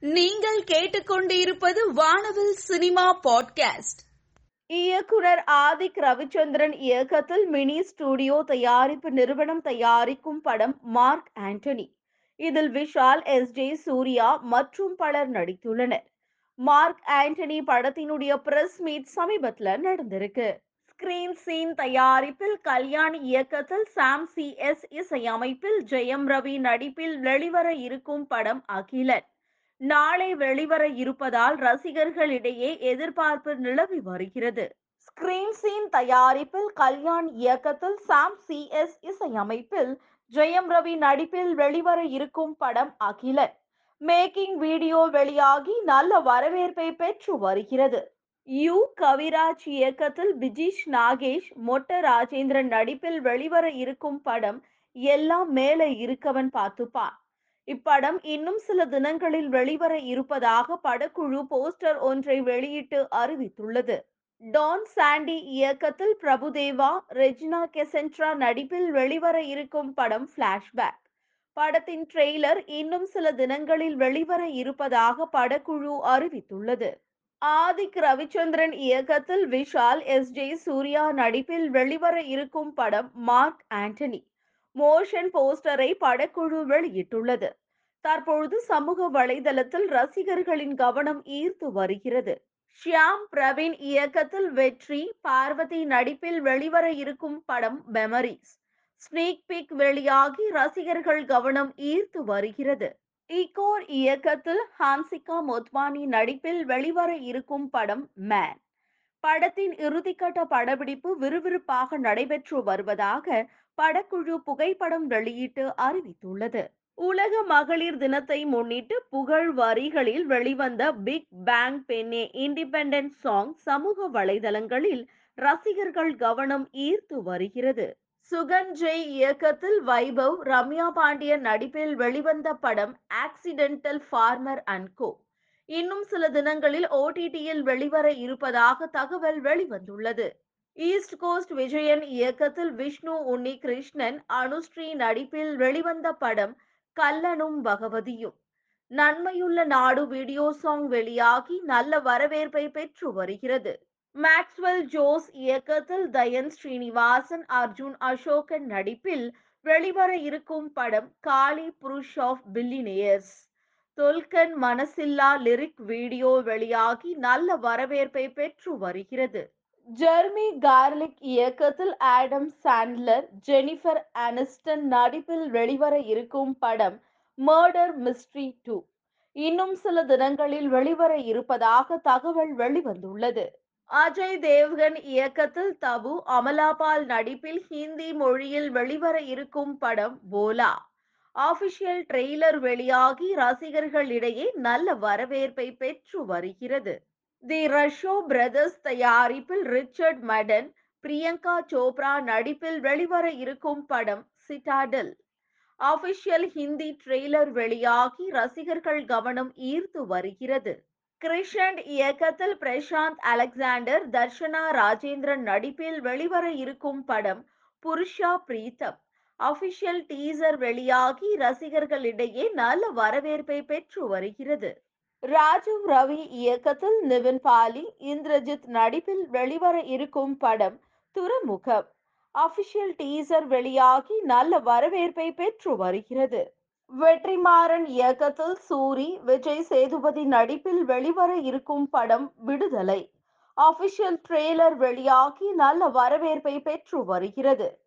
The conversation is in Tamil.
நீங்கள் கேட்டுக்கொண்டிருப்பது வானவில் சினிமா பாட்காஸ்ட். இயக்குனர் ஆதிக் ரவிச்சந்திரன் இயக்கத்தில் மினி ஸ்டுடியோ தயாரிப்பு நிறுவனம் தயாரிக்கும் படம் மார்க் ஆண்டனி. இதில் விஷால் எஸ் ஜே சூர்யா மற்றும் பலர் நடித்துள்ளனர். மார்க் ஆண்டனி படத்தினுடைய பிரஸ் மீட் சமீபத்தில் நடந்திருக்கு. ஸ்கிரீன் சீன் தயாரிப்பில் கல்யாண் இயக்கத்தில் சாம் சி எஸ் இசையமைப்பில் ஜெயம் ரவி நடிப்பில் வெளிவர இருக்கும் படம் அகிலன். நாளை வெளிவர இருப்பதால் ரசிகர்களிடையே எதிர்பார்ப்பு நிலவி வருகிறது. ஸ்கிரீன் சீன் தயாரிப்பில் கல்யாண் இயக்கத்தில் சாம் சி எஸ் இசையமைப்பில் ஜெயம் ரவி நடிப்பில் வெளிவர இருக்கும் படம் அகிலன் மேக்கிங் வீடியோ வெளியாகி நல்ல வரவேற்பை பெற்று வருகிறது. யு கவிராஜ் இயக்கத்தில் பிஜீஷ் நாகேஷ் மொட்ட ராஜேந்திரன் நடிப்பில் வெளிவர இருக்கும் படம் எல்லாம் மேலே இருக்கவன் பார்த்துப்பான். இப்படம் இன்னும் சில தினங்களில் வெளிவர இருப்பதாக படக்குழு போஸ்டர் ஒன்றை வெளியிட்டு அறிவித்துள்ளது. டான் சாண்டி இயக்கத்தில் பிரபுதேவா ரெஜினா கெசென்ட்ரா நடிப்பில் வெளிவர இருக்கும் படம் பிளாஷ்பேக் படத்தின் ட்ரெய்லர் இன்னும் சில தினங்களில் வெளிவர இருப்பதாக படக்குழு அறிவித்துள்ளது. ஆதிக் ரவிச்சந்திரன் இயக்கத்தில் விஷால் எஸ். ஜே சூர்யா நடிப்பில் வெளிவர இருக்கும் படம் மார்க் ஆண்டனி. மோஷன் போஸ்டரை படக்குழு வெளியிட்டுள்ளது. தற்பொழுது சமூக வலைதளத்தில் ரசிகர்களின் கவனம் ஈர்த்து வருகிறது. ஷியாம் பிரவீன் இயக்கத்தில் வெற்றி பார்வதி நடிப்பில் வெளிவர இருக்கும் படம் மெமரிஸ் ஸ்னீக் பிக் வெளியாகி ரசிகர்கள் கவனம் ஈர்த்து வருகிறது. இகோர் இயக்கத்தில் ஹான்சிகா மொத்வானி நடிப்பில் வெளிவர இருக்கும் படம் மேன் படத்தின் இறுதிக்கட்ட படப்பிடிப்பு விறுவிறுப்பாக நடைபெற்று வருவதாக படக்குழு புகைப்படம் வெளியிட்டு அறிவித்துள்ளது. உலக மகளிர் தினத்தை முன்னிட்டு புகழ் வரிகளில் வெளிவந்த பிக் பேங் பென்னே இண்டிபெண்டன்ட் சாங் சமூக வலைதளங்களில் ரசிகர்கள் கவனம் ஈர்த்து வருகிறது. சுகன்ஜெய் இயக்கத்தில் வைபவ் ரம்யா பாண்டியன் நடிப்பில் வெளிவந்த படம் ஆக்சிடென்டல் ஃபார்மர் அண்ட் கோ இன்னும் சில தினங்களில் ஓடிடியில் வெளிவர இருப்பதாக தகவல் வெளிவந்துள்ளது. ஈஸ்ட் கோஸ்ட் விஜயன் இயக்கத்தில் விஷ்ணு உன்னி கிருஷ்ணன் அனுஸ்ரீ நடிப்பில் வெளிவந்த படம் கல்லனும் பகவதியும். நன்மையுள்ள நாடு வீடியோ சாங் வெளியாகி நல்ல வரவேற்பை பெற்று வருகிறது. மேக்ஸ்வெல் ஜோஸ் இயக்கத்தில் தயன் ஸ்ரீனிவாசன் அர்ஜுன் அசோகன் நடிப்பில் வெளிவர இருக்கும் படம் காளி புருஷ் ஆஃப் பில்லினேயர்ஸ் தொல்கன் மனசில்லா லிரிக் வீடியோ வெளியாகி நல்ல வரவேற்பை பெற்று வருகிறது. ஜெர்மி கார்லிக் இயக்கத்தில் ஆடம் சாண்ட்லர் ஜெனிஃபர் அனிஸ்டன் நடிப்பில் வெளிவர இருக்கும் படம் மர்டர் மிஸ்ட்ரி டூ இன்னும் சில தினங்களில் வெளிவர இருப்பதாக தகவல் வெளிவந்துள்ளது. அஜய் தேவ்கன் இயக்கத்தில் தபு அமலாபால் நடிப்பில் ஹிந்தி மொழியில் வெளிவர இருக்கும் படம் போலா ஆபிஷியல் ட்ரெய்லர் வெளியாகி ரசிகர்களிடையே நல்ல வரவேற்பை பெற்று வருகிறது. தி ரஷோ பிரதர்ஸ் தயாரிப்பில் ரிச்சர்ட் மடன் பிரியங்கா சோப்ரா நடிப்பில் வெளிவர இருக்கும் படம் சிட்டாடல் ஆபிஷியல் ஹிந்தி ட்ரெய்லர் வெளியாகி ரசிகர்கள் கவனம் ஈர்த்து வருகிறது. கிருஷ்ணன் இயக்கத்தில் பிரசாந்த் அலெக்சாண்டர் தர்ஷனா ராஜேந்திரன் நடிப்பில் வெளிவர இருக்கும் படம் புருஷா பிரீத்தம். அபிஷியல் டீசர் வெளியாகி ரசிகர்களிடையே நல்ல வரவேற்பை பெற்று வருகிறது. ராஜீவ் ரவி இயக்கத்தில் நிவின் பாலி இந்திரஜித் நடிப்பில் வெளிவர இருக்கும் படம் துறைமுகம். அபிஷியல் டீசர் வெளியாகி நல்ல வரவேற்பை பெற்று வருகிறது. வெற்றிமாறன் இயக்கத்தில் சூரி விஜய் சேதுபதி நடிப்பில் வெளிவர இருக்கும் படம் விடுதலை. அபிஷியல் ட்ரெய்லர் வெளியாகி நல்ல வரவேற்பை பெற்று வருகிறது.